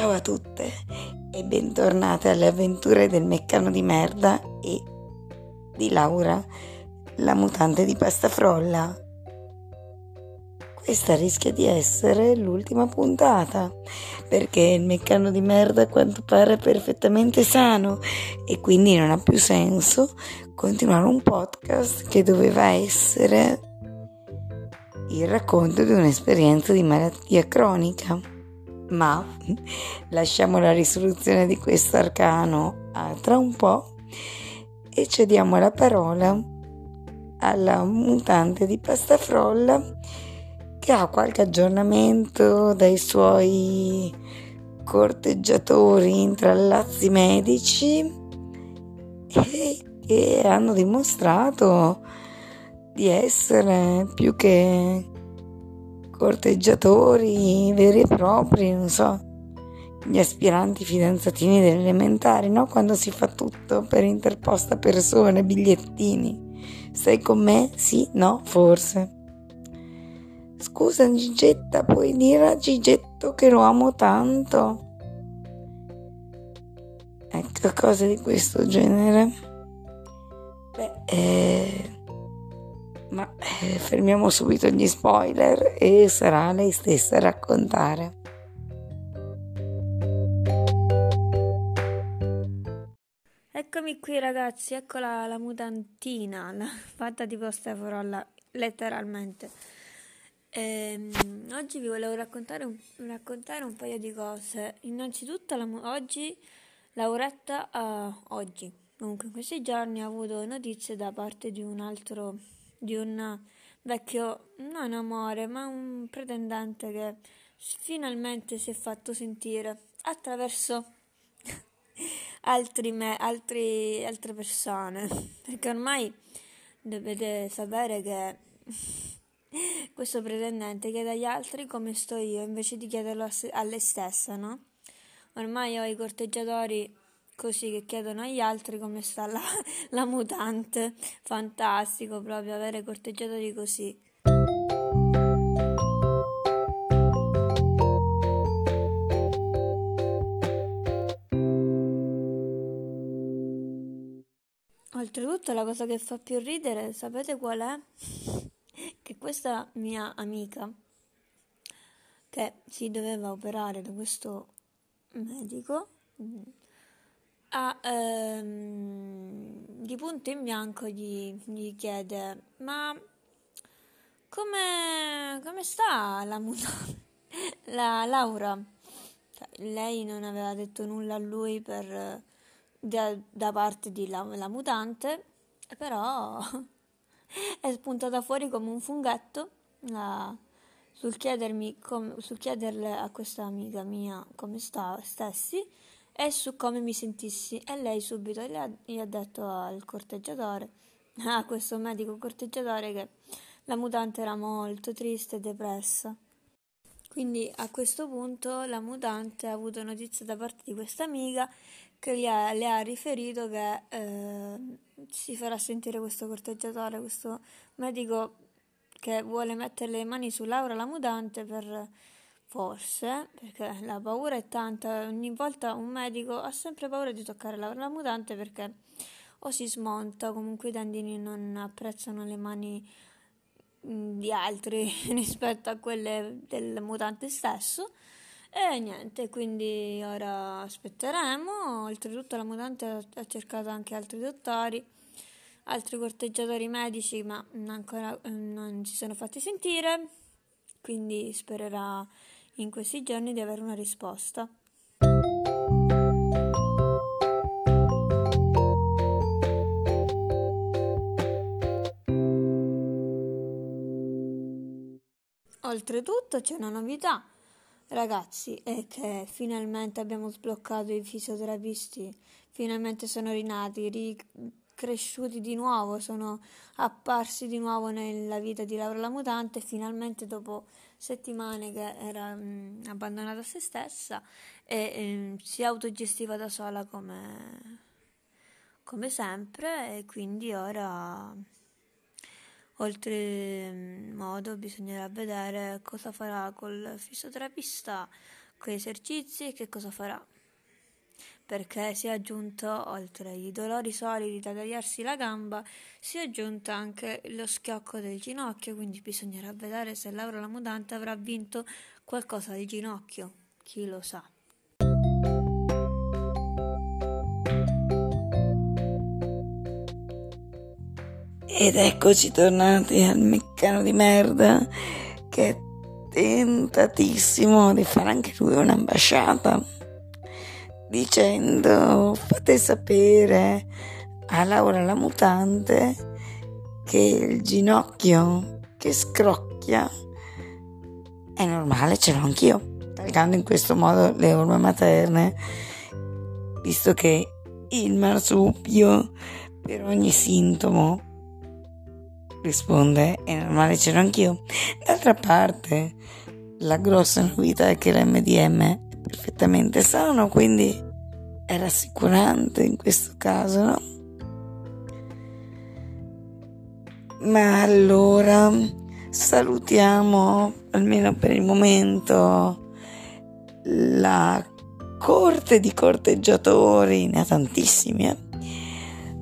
Ciao a tutte e bentornate alle avventure del meccano di merda e di Laura, la mutante di pasta frolla. Questa rischia di essere l'ultima puntata perché il meccano di merda a quanto pare è perfettamente sano e quindi non ha più senso continuare un podcast che doveva essere il racconto di un'esperienza di malattia cronica ma lasciamo la risoluzione di questo arcano a tra un po' e cediamo la parola alla mutante di pasta frolla che ha qualche aggiornamento dai suoi corteggiatori intrallazzi medici e che hanno dimostrato di essere più che corteggiatori veri e propri, non so, gli aspiranti fidanzatini delle elementari, no? Quando si fa tutto per interposta persona, bigliettini. Stai con me? Sì? No? Forse. Scusa Gigetta, puoi dire a Gigetto che lo amo tanto? Ecco, cose di questo genere. Beh, eh ma eh, fermiamo subito gli spoiler e sarà lei stessa a raccontare. Eccomi qui ragazzi, eccola la mutantina, la, fatta di posta forolla, letteralmente. Ehm, oggi vi volevo raccontare un, raccontare un, paio di cose. Innanzitutto la, oggi Lauretta, uh, oggi, comunque in questi giorni ha avuto notizie da parte di un altro di un vecchio, non amore, ma un pretendente che finalmente si è fatto sentire attraverso altri me, altri, altre persone. Perché ormai dovete sapere che questo pretendente chiede agli altri come sto io invece di chiederlo a, se, a lei stessa, no? Ormai ho i corteggiatori così che chiedono agli altri come sta la, la mutante. Fantastico proprio avere corteggiatori così. Oltretutto la cosa che fa più ridere, sapete qual è? Che questa mia amica che si doveva operare da questo medico Ah, ehm, di punto in bianco gli, gli chiede: Ma come, come sta la, la Laura? Cioè, lei non aveva detto nulla a lui per, da, da parte di la, la mutante, però è spuntata fuori come un funghetto la, sul, chiedermi com, sul chiederle a questa amica mia come sta, stessi e su come mi sentissi e lei subito gli ha, gli ha detto al corteggiatore, a questo medico corteggiatore che la mutante era molto triste e depressa. Quindi a questo punto la mutante ha avuto notizia da parte di questa amica che ha, le ha riferito che eh, si farà sentire questo corteggiatore, questo medico che vuole mettere le mani su Laura la mutante per Forse, perché la paura è tanta, ogni volta un medico ha sempre paura di toccare la, la mutante perché o si smonta, comunque i tendini non apprezzano le mani mm, di altri rispetto a quelle del mutante stesso. E niente, quindi ora aspetteremo. Oltretutto la mutante ha cercato anche altri dottori, altri corteggiatori medici, ma ancora eh, non si sono fatti sentire. Quindi spererà in questi giorni di avere una risposta. Oltretutto c'è una novità, ragazzi, è che finalmente abbiamo sbloccato i fisioterapisti, finalmente sono rinati, cresciuti di nuovo, sono apparsi di nuovo nella vita di Laura la Mutante, finalmente dopo settimane che era mh, mm, abbandonata a se stessa e mh, si autogestiva da sola come, come sempre e quindi ora oltre modo bisognerà vedere cosa farà col fisioterapista quei esercizi che cosa farà? Perché si è aggiunto, oltre ai dolori solidi da tagliarsi la gamba, si è aggiunto anche lo schiocco del ginocchio, quindi bisognerà vedere se Laura la mutante avrà vinto qualcosa del ginocchio, chi lo sa. Ed eccoci tornati al meccano di merda che è tentatissimo di fare anche lui un'ambasciata dicendo fate sapere a Laura la mutante che il ginocchio che scrocchia è normale, ce l'ho anch'io, tagliando in questo modo le orme materne, visto che il marsupio per ogni sintomo risponde è normale ce l'ho anch'io. D'altra parte la grossa novità è che l'MDM perfettamente sano quindi è rassicurante in questo caso no? ma allora salutiamo almeno per il momento la corte di corteggiatori ne ha tantissimi eh?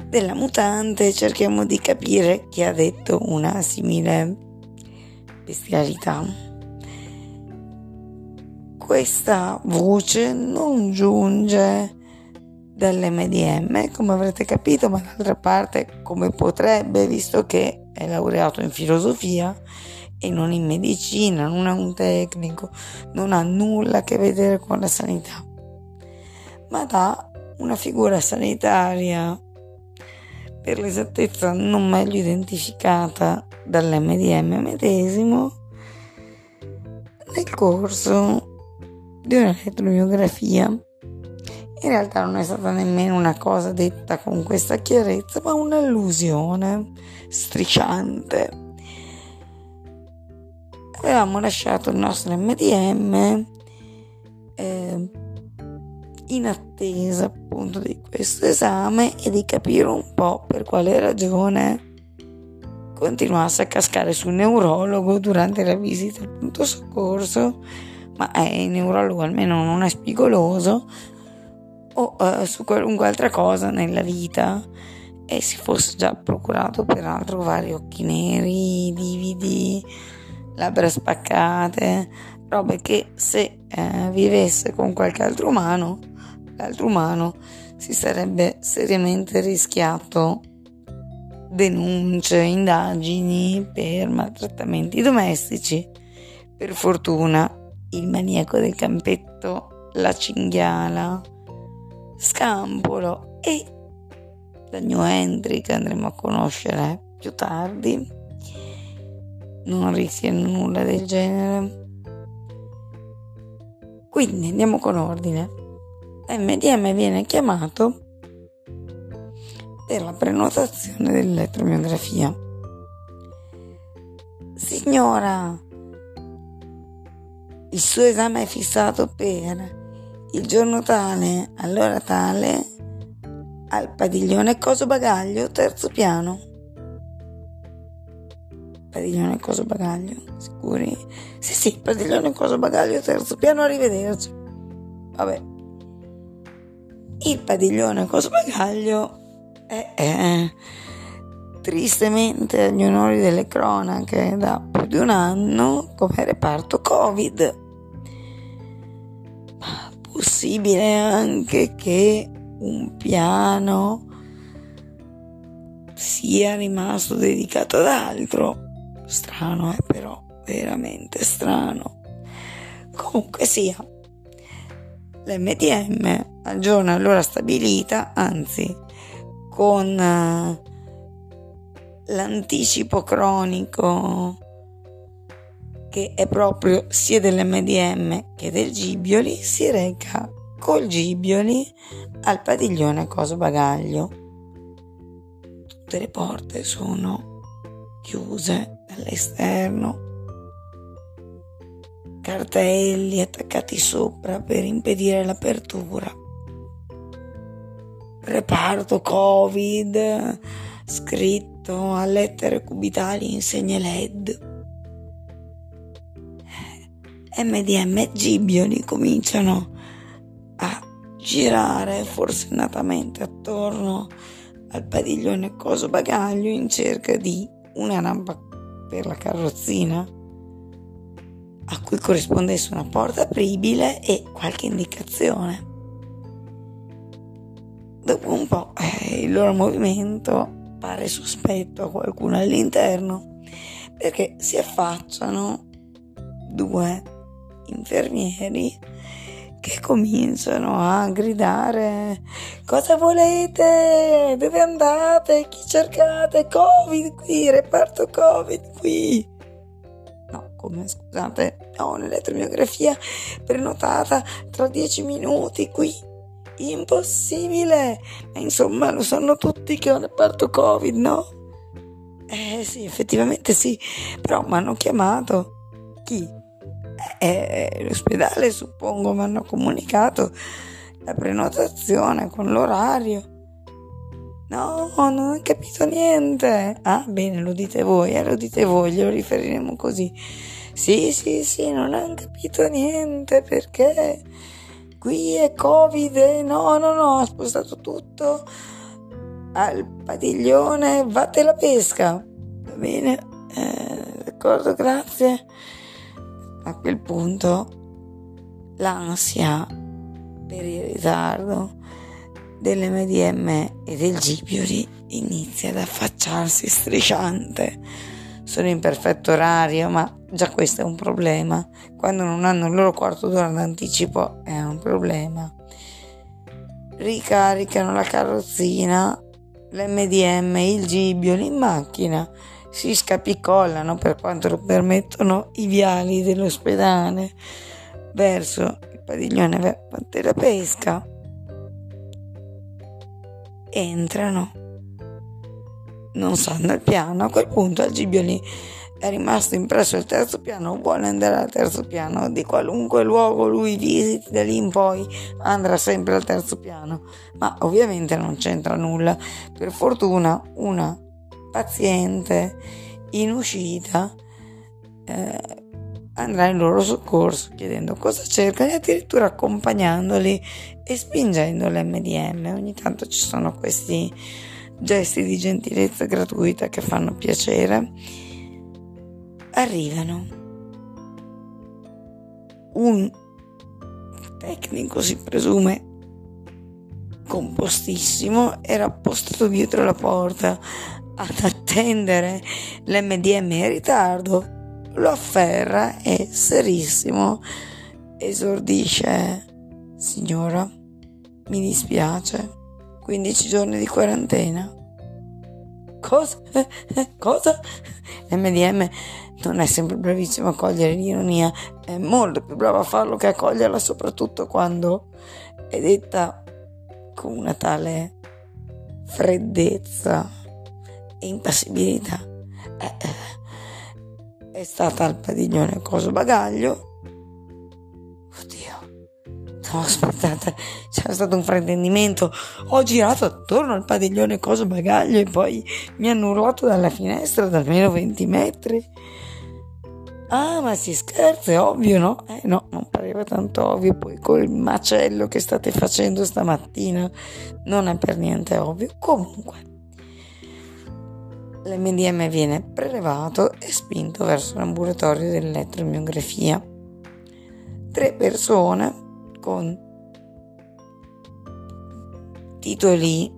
della mutante cerchiamo di capire chi ha detto una simile bestialità. Questa voce non giunge dall'MDM, come avrete capito, ma d'altra parte come potrebbe, visto che è laureato in filosofia e non in medicina, non è un tecnico, non ha nulla a che vedere con la sanità, ma da una figura sanitaria per l'esattezza non meglio identificata dall'MDM medesimo nel corso di un'elettromiografia. In realtà non è stata nemmeno una cosa detta con questa chiarezza, ma un'allusione strisciante. Avevamo lasciato il nostro MDM eh, in attesa appunto di questo esame e di capire un po' per quale ragione continuasse a cascare sul neurologo durante la visita al punto soccorso, ma è il neurologo almeno non è spigoloso o uh, su qualunque altra cosa nella vita e si fosse già procurato peraltro vari occhi neri, lividi, labbra spaccate, robe che se eh, vivesse con qualche altro umano l'altro umano si sarebbe seriamente rischiato denunce, indagini per maltrattamenti domestici. Per fortuna il maniaco del campetto, la cinghiala, Scampolo e la new entry che andremo a conoscere più tardi non rischiano nulla del genere. Quindi andiamo con ordine. MDM viene chiamato per la prenotazione dell'elettromiografia. Signora, il suo esame è fissato per il giorno tale, all'ora tale, al padiglione Coso Bagaglio, terzo piano. Padiglione Coso Bagaglio, sicuri? Sì, sì, padiglione Coso Bagaglio, terzo piano, arrivederci. Vabbè il padiglione Cosbagaglio è, è tristemente agli onori delle cronache da più di un anno come reparto Covid. Ma possibile anche che un piano sia rimasto dedicato ad altro. Strano, eh, però, veramente strano. Comunque sia, l'MDM al giorno all'ora stabilita, anzi con uh, l'anticipo cronico che è proprio sia dell'MDM che del Gibioli, si reca col Gibioli al padiglione Coso Bagaglio. Tutte le porte sono chiuse dall'esterno cartelli attaccati sopra per impedire l'apertura. Reparto Covid scritto a lettere cubitali in segne LED. MDM e Gibbioli cominciano a girare forsennatamente attorno al padiglione Coso Bagaglio in cerca di una rampa per la carrozzina a cui corrispondesse una porta apribile e qualche indicazione. Dopo un po' eh, il loro movimento pare sospetto a qualcuno all'interno perché si affacciano due infermieri che cominciano a gridare cosa volete? Dove andate? Chi cercate? Covid qui reparto covid qui. No come scusate ho un'elettromiografia prenotata tra dieci minuti qui impossibile ma insomma lo sanno tutti che ho un reparto covid no eh sì effettivamente sì però mi hanno chiamato chi eh, l'ospedale suppongo mi hanno comunicato la prenotazione con l'orario. No, non ho capito niente. Ah, bene, lo dite voi, eh, lo dite voi, glielo riferiremo così. Sì, sì, sì, non ho capito niente perché qui è Covid. No, no, no, ho spostato tutto al padiglione, vatte la pesca. Va bene, eh, d'accordo, grazie a quel punto l'ansia per il ritardo dell'MDM e del Gibioli inizia ad affacciarsi strisciante. Sono in perfetto orario, ma già questo è un problema. Quando non hanno il loro quarto d'ora d'anticipo è un problema. Ricaricano la carrozzina, l'MDM, il Gibioli in macchina si scapicollano per quanto lo permettono i viali dell'ospedale verso il padiglione della pesca. Entrano. Non sanno il piano. A quel punto al Gibioli è rimasto impresso il terzo piano, vuole andare al terzo piano. Di qualunque luogo lui visiti da lì in poi andrà sempre al terzo piano. Ma ovviamente non c'entra nulla. Per fortuna una paziente in uscita eh, andrà in loro soccorso chiedendo cosa cercano e addirittura accompagnandoli e spingendo l'MDM. Ogni tanto ci sono questi gesti di gentilezza gratuita che fanno piacere. Arrivano. Un tecnico si presume compostissimo era postato dietro la porta ad attendere l'MDM in ritardo, lo afferra e serissimo esordisce Signora, mi dispiace, 15 giorni di quarantena. Cosa? Cosa? L'MDM non è sempre bravissimo a cogliere l'ironia, è molto più bravo a farlo che a coglierla, soprattutto quando è detta con una tale freddezza e impassibilità. Eh, eh, è stata al padiglione Coso Bagaglio. Oddio, no, aspettate, c'era stato un fraintendimento. Ho girato attorno al padiglione Coso Bagaglio e poi mi hanno urlato dalla finestra da almeno 20 metri. Ah, ma si scherza, è ovvio, no? Eh no, non pareva tanto ovvio. Poi col macello che state facendo stamattina non è per niente ovvio. Comunque, l'MDM viene prelevato e spinto verso l'ambulatorio dell'elettromiografia. Tre persone con titoli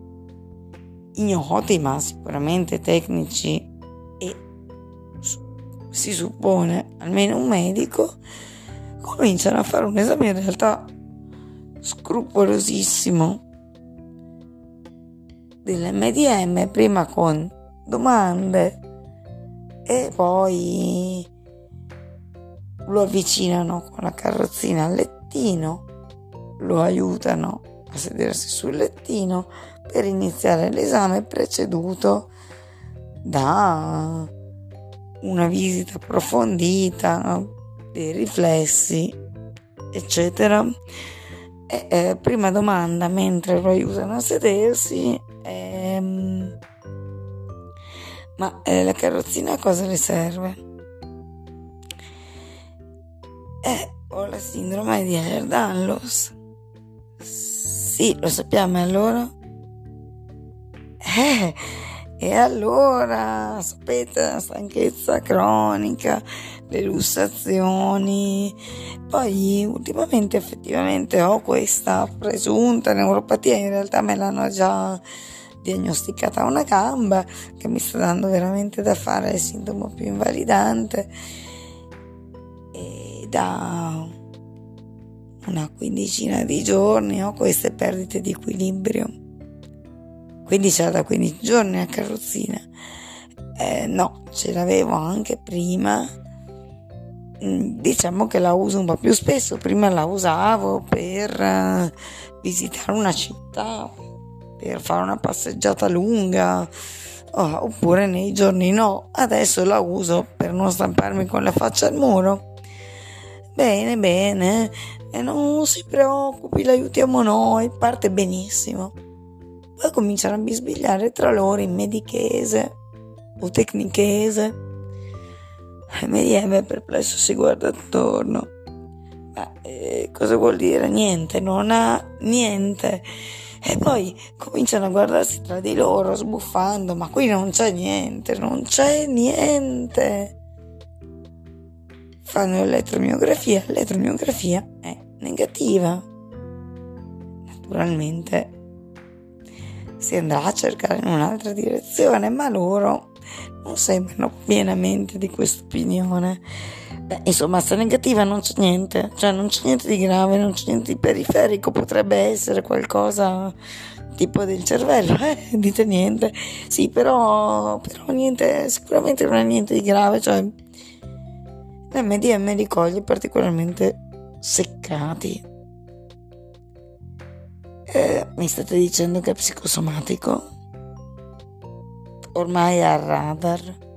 ignoti ma sicuramente tecnici e si suppone almeno un medico cominciano a fare un esame in realtà scrupolosissimo. dell'MDM prima con domande e poi lo avvicinano con la carrozzina al lettino, lo aiutano a sedersi sul lettino per iniziare l'esame preceduto da una visita approfondita dei riflessi, eccetera. E, eh, prima domanda, mentre lo aiutano a sedersi, ehm, ma eh, la carrozzina a cosa le serve? Eh, ho la sindrome di Ehlers-Danlos. Sì, lo sappiamo, allora? Eh, e allora, sapete, la stanchezza cronica, le lussazioni. Poi ultimamente effettivamente ho questa presunta neuropatia, in realtà me l'hanno già diagnosticata una gamba che mi sta dando veramente da fare il sintomo più invalidante e da una quindicina di giorni ho queste perdite di equilibrio. Quindi c'era da 15 giorni a carrozzina. Eh, no ce l'avevo anche prima. Mm, diciamo che la uso un po' più spesso. Prima la usavo per uh, visitare una città per fare una passeggiata lunga oh, oppure nei giorni no. Adesso la uso per non stamparmi con la faccia al muro. Bene, bene, e non si preoccupi, l'aiutiamo noi, parte benissimo. Poi cominciano a bisbigliare tra loro in medichese o tecnichese. E MDM perplesso si guarda attorno. Ma eh, cosa vuol dire? Niente, non ha niente. E poi cominciano a guardarsi tra di loro, sbuffando, ma qui non c'è niente, non c'è niente. Fanno l'elettromiografia, l'elettromiografia è negativa. Naturalmente si andrà a cercare in un'altra direzione, ma loro non sembrano pienamente di questa opinione. Beh, insomma, se negativa non c'è niente, cioè non c'è niente di grave, non c'è niente di periferico, potrebbe essere qualcosa tipo del cervello, eh, dite niente. Sì, però, però niente, sicuramente non è niente di grave, cioè l'MDM li coglie particolarmente seccati. Eh, mi state dicendo che è psicosomatico? Ormai è al radar.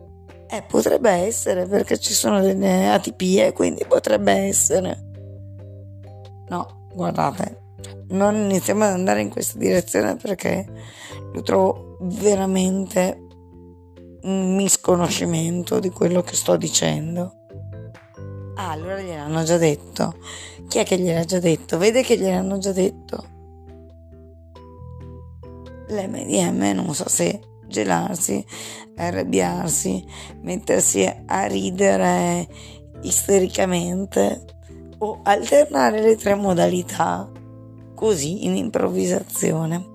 Eh, potrebbe essere perché ci sono delle atipie, quindi potrebbe essere. No, guardate, non iniziamo ad andare in questa direzione perché lo trovo veramente un misconoscimento di quello che sto dicendo. Ah, allora gliel'hanno già detto. Chi è che gliel'ha già detto? Vede che gliel'hanno già detto. L'MDM non so se gelarsi, arrabbiarsi, mettersi a ridere istericamente o alternare le tre modalità così in improvvisazione.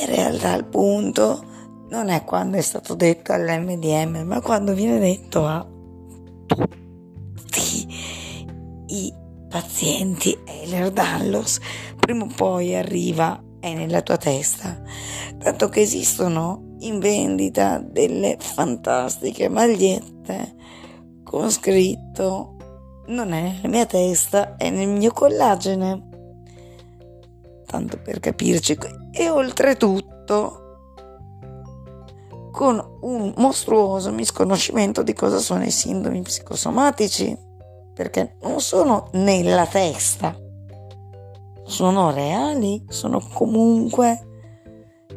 In realtà il punto non è quando è stato detto all'MDM, ma quando viene detto a tutti i pazienti Ehlers-Danlos, prima o poi arriva è nella tua testa, tanto che esistono in vendita delle fantastiche magliette con scritto non è nella mia testa, è nel mio collagene. Tanto per capirci. E oltretutto con un mostruoso misconoscimento di cosa sono i sindromi psicosomatici, perché non sono nella testa, sono reali, sono comunque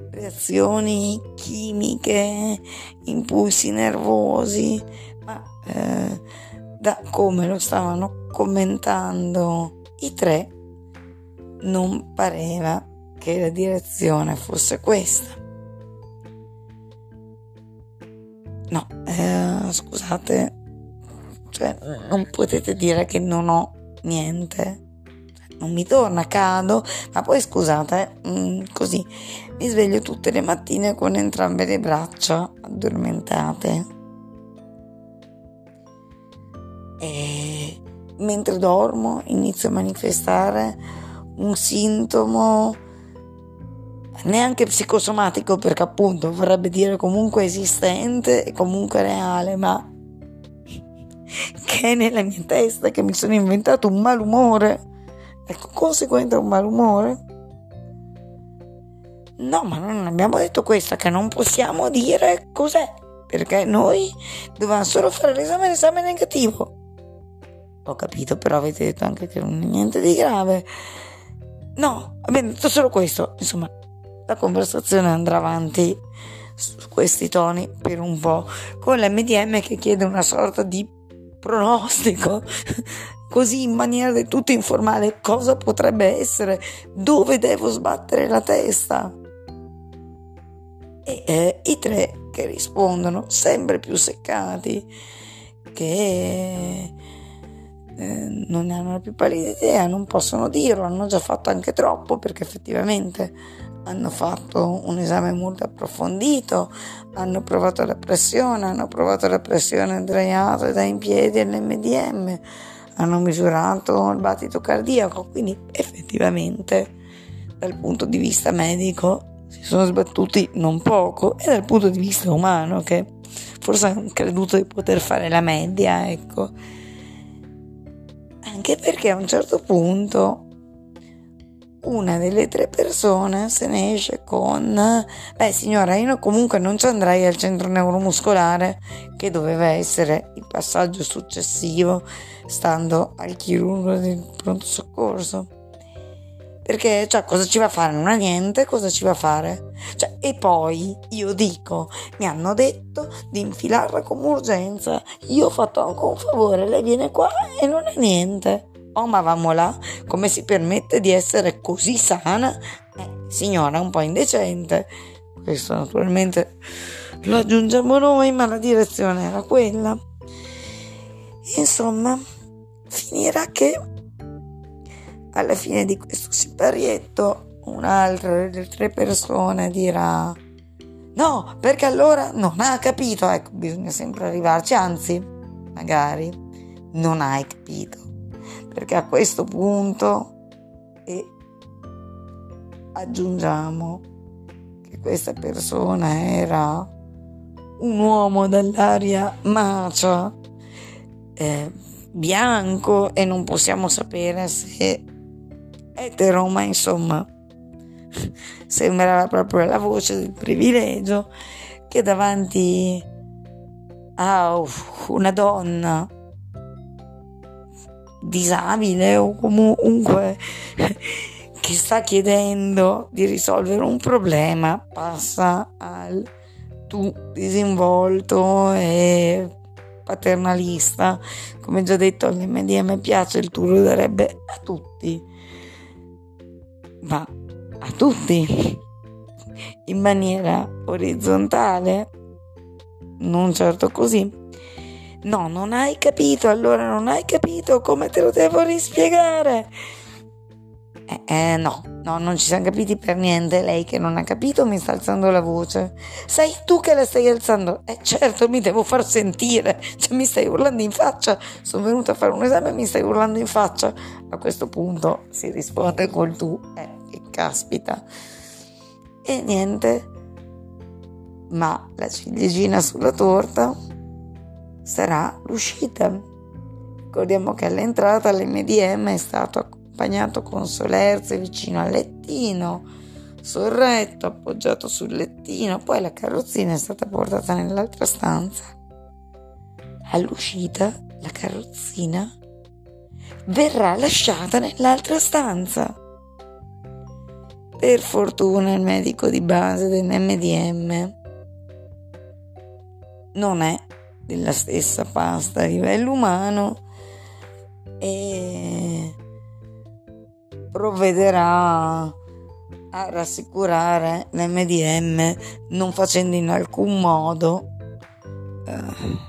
reazioni chimiche, impulsi nervosi, ma eh, da come lo stavano commentando i tre, non pareva che la direzione fosse questa. No, eh, scusate, cioè non potete dire che non ho niente non mi torna, cado, ma poi scusate, mm, così mi sveglio tutte le mattine con entrambe le braccia addormentate. E mentre dormo inizio a manifestare un sintomo neanche psicosomatico perché appunto vorrebbe dire comunque esistente e comunque reale, ma che è nella mia testa che mi sono inventato un malumore Ecco, conseguente a un malumore? No, ma non abbiamo detto questo, che non possiamo dire cos'è, perché noi dovevamo solo fare l'esame, l'esame negativo. Ho capito, però avete detto anche che non è niente di grave. No, abbiamo detto solo questo. Insomma, la conversazione andrà avanti su questi toni per un po', con l'MDM che chiede una sorta di pronostico così in maniera del tutto informale cosa potrebbe essere, dove devo sbattere la testa. E eh, i tre che rispondono sempre più seccati, che eh, non ne hanno più pallida idea, non possono dirlo, hanno già fatto anche troppo perché effettivamente hanno fatto un esame molto approfondito, hanno provato la pressione, hanno provato la pressione da da in piedi all'MDM, hanno misurato il battito cardiaco, quindi effettivamente dal punto di vista medico si sono sbattuti non poco e dal punto di vista umano che forse hanno creduto di poter fare la media, ecco. Anche perché a un certo punto una delle tre persone se ne esce con beh signora io comunque non ci andrei al centro neuromuscolare che doveva essere il passaggio successivo stando al chirurgo del pronto soccorso. Perché cioè cosa ci va a fare? Non ha niente cosa ci va a fare? Cioè, e poi io dico mi hanno detto di infilarla come urgenza io ho fatto anche un favore lei viene qua e non ha niente Oh, ma vamo là, come si permette di essere così sana? Eh, signora, un po' indecente. Questo naturalmente lo aggiungiamo noi, ma la direzione era quella. Insomma, finirà che alla fine di questo siparietto un'altra delle tre persone dirà no, perché allora non ha capito. Ecco, bisogna sempre arrivarci, anzi, magari non hai capito perché a questo punto e aggiungiamo che questa persona era un uomo dall'aria macia, eh, bianco e non possiamo sapere se etero, ma insomma sembrava proprio la voce del privilegio che davanti a una donna disabile o comunque che sta chiedendo di risolvere un problema passa al tu disinvolto e paternalista. Come già detto all'MDM piace il tu lo darebbe a tutti. Ma a tutti. In maniera orizzontale non certo così No, non hai capito, allora non hai capito come te lo devo rispiegare. Eh, eh, no, no, non ci siamo capiti per niente. Lei che non ha capito mi sta alzando la voce. Sei tu che la stai alzando? Eh certo, mi devo far sentire. Cioè, mi stai urlando in faccia. Sono venuta a fare un esame e mi stai urlando in faccia. A questo punto si risponde col tu. Eh, che caspita. E niente. Ma la ciliegina sulla torta sarà l'uscita. Ricordiamo che all'entrata l'MDM è stato accompagnato con solerze vicino al lettino, sorretto, appoggiato sul lettino, poi la carrozzina è stata portata nell'altra stanza. All'uscita la carrozzina verrà lasciata nell'altra stanza. Per fortuna il medico di base dell'MDM non è della stessa pasta a livello umano e provvederà a rassicurare l'MDM non facendo in alcun modo eh,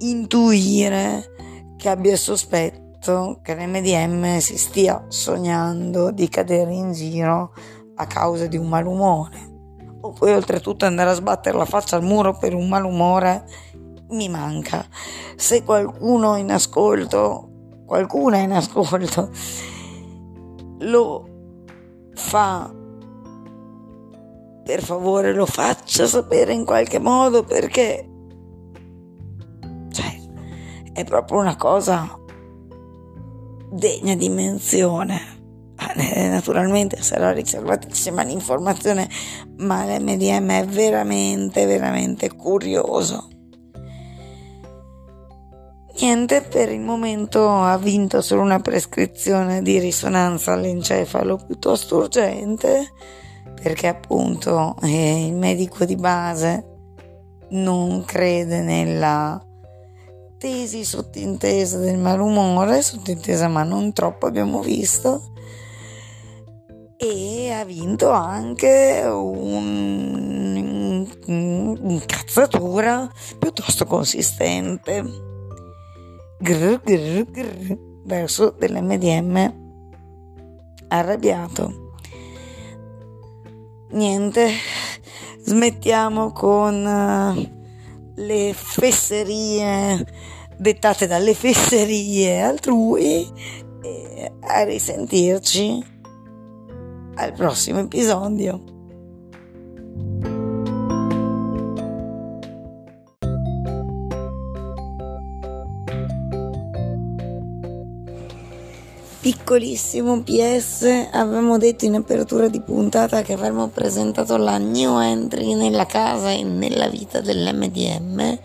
intuire che abbia sospetto che l'MDM si stia sognando di cadere in giro a causa di un malumore o poi oltretutto andare a sbattere la faccia al muro per un malumore mi manca. Se qualcuno in ascolto, qualcuna in ascolto, lo fa, per favore lo faccia sapere in qualche modo perché cioè, è proprio una cosa degna di menzione. Eh, naturalmente sarà riservatissima l'informazione, ma l'MDM è veramente, veramente curioso. Niente, per il momento ha vinto solo una prescrizione di risonanza all'encefalo piuttosto urgente, perché appunto eh, il medico di base non crede nella tesi sottintesa del malumore, sottintesa ma non troppo abbiamo visto, e ha vinto anche un'incazzatura piuttosto consistente. Grr, grr, grr, verso dell'MDM arrabbiato. Niente, smettiamo con uh, le fesserie dettate dalle fesserie altrui e a risentirci al prossimo episodio. Piccolissimo PS, avevamo detto in apertura di puntata che avremmo presentato la new entry nella casa e nella vita dell'MDM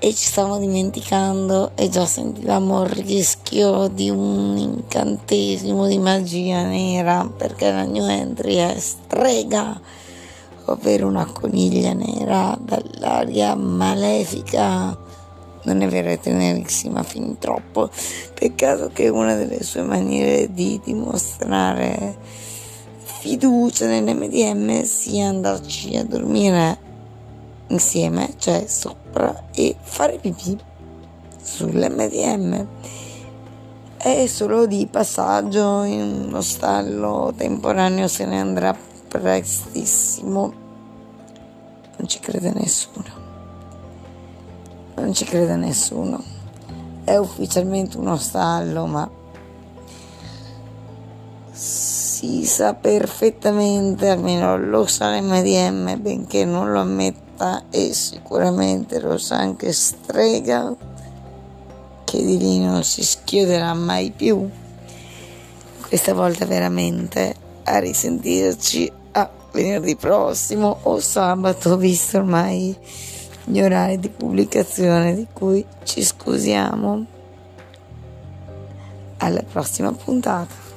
e ci stavamo dimenticando e già sentivamo il rischio di un incantesimo di magia nera perché la new entry è strega ovvero una coniglia nera dall'aria malefica. Non è vero è tenerissima fin troppo. Peccato che una delle sue maniere di dimostrare fiducia nell'MDM sia andarci a dormire insieme, cioè sopra, e fare pipì sull'MDM. È solo di passaggio in uno stallo temporaneo, se ne andrà prestissimo. Non ci crede nessuno. Non ci crede nessuno. È ufficialmente uno stallo, ma si sa perfettamente, almeno lo sa l'MDM, benché non lo ammetta fatta e sicuramente lo sa anche Strega che di lì non si schiuderà mai più. Questa volta veramente a risentirci a venerdì prossimo o sabato, visto ormai gli orari di pubblicazione di cui ci scusiamo. Alla prossima puntata.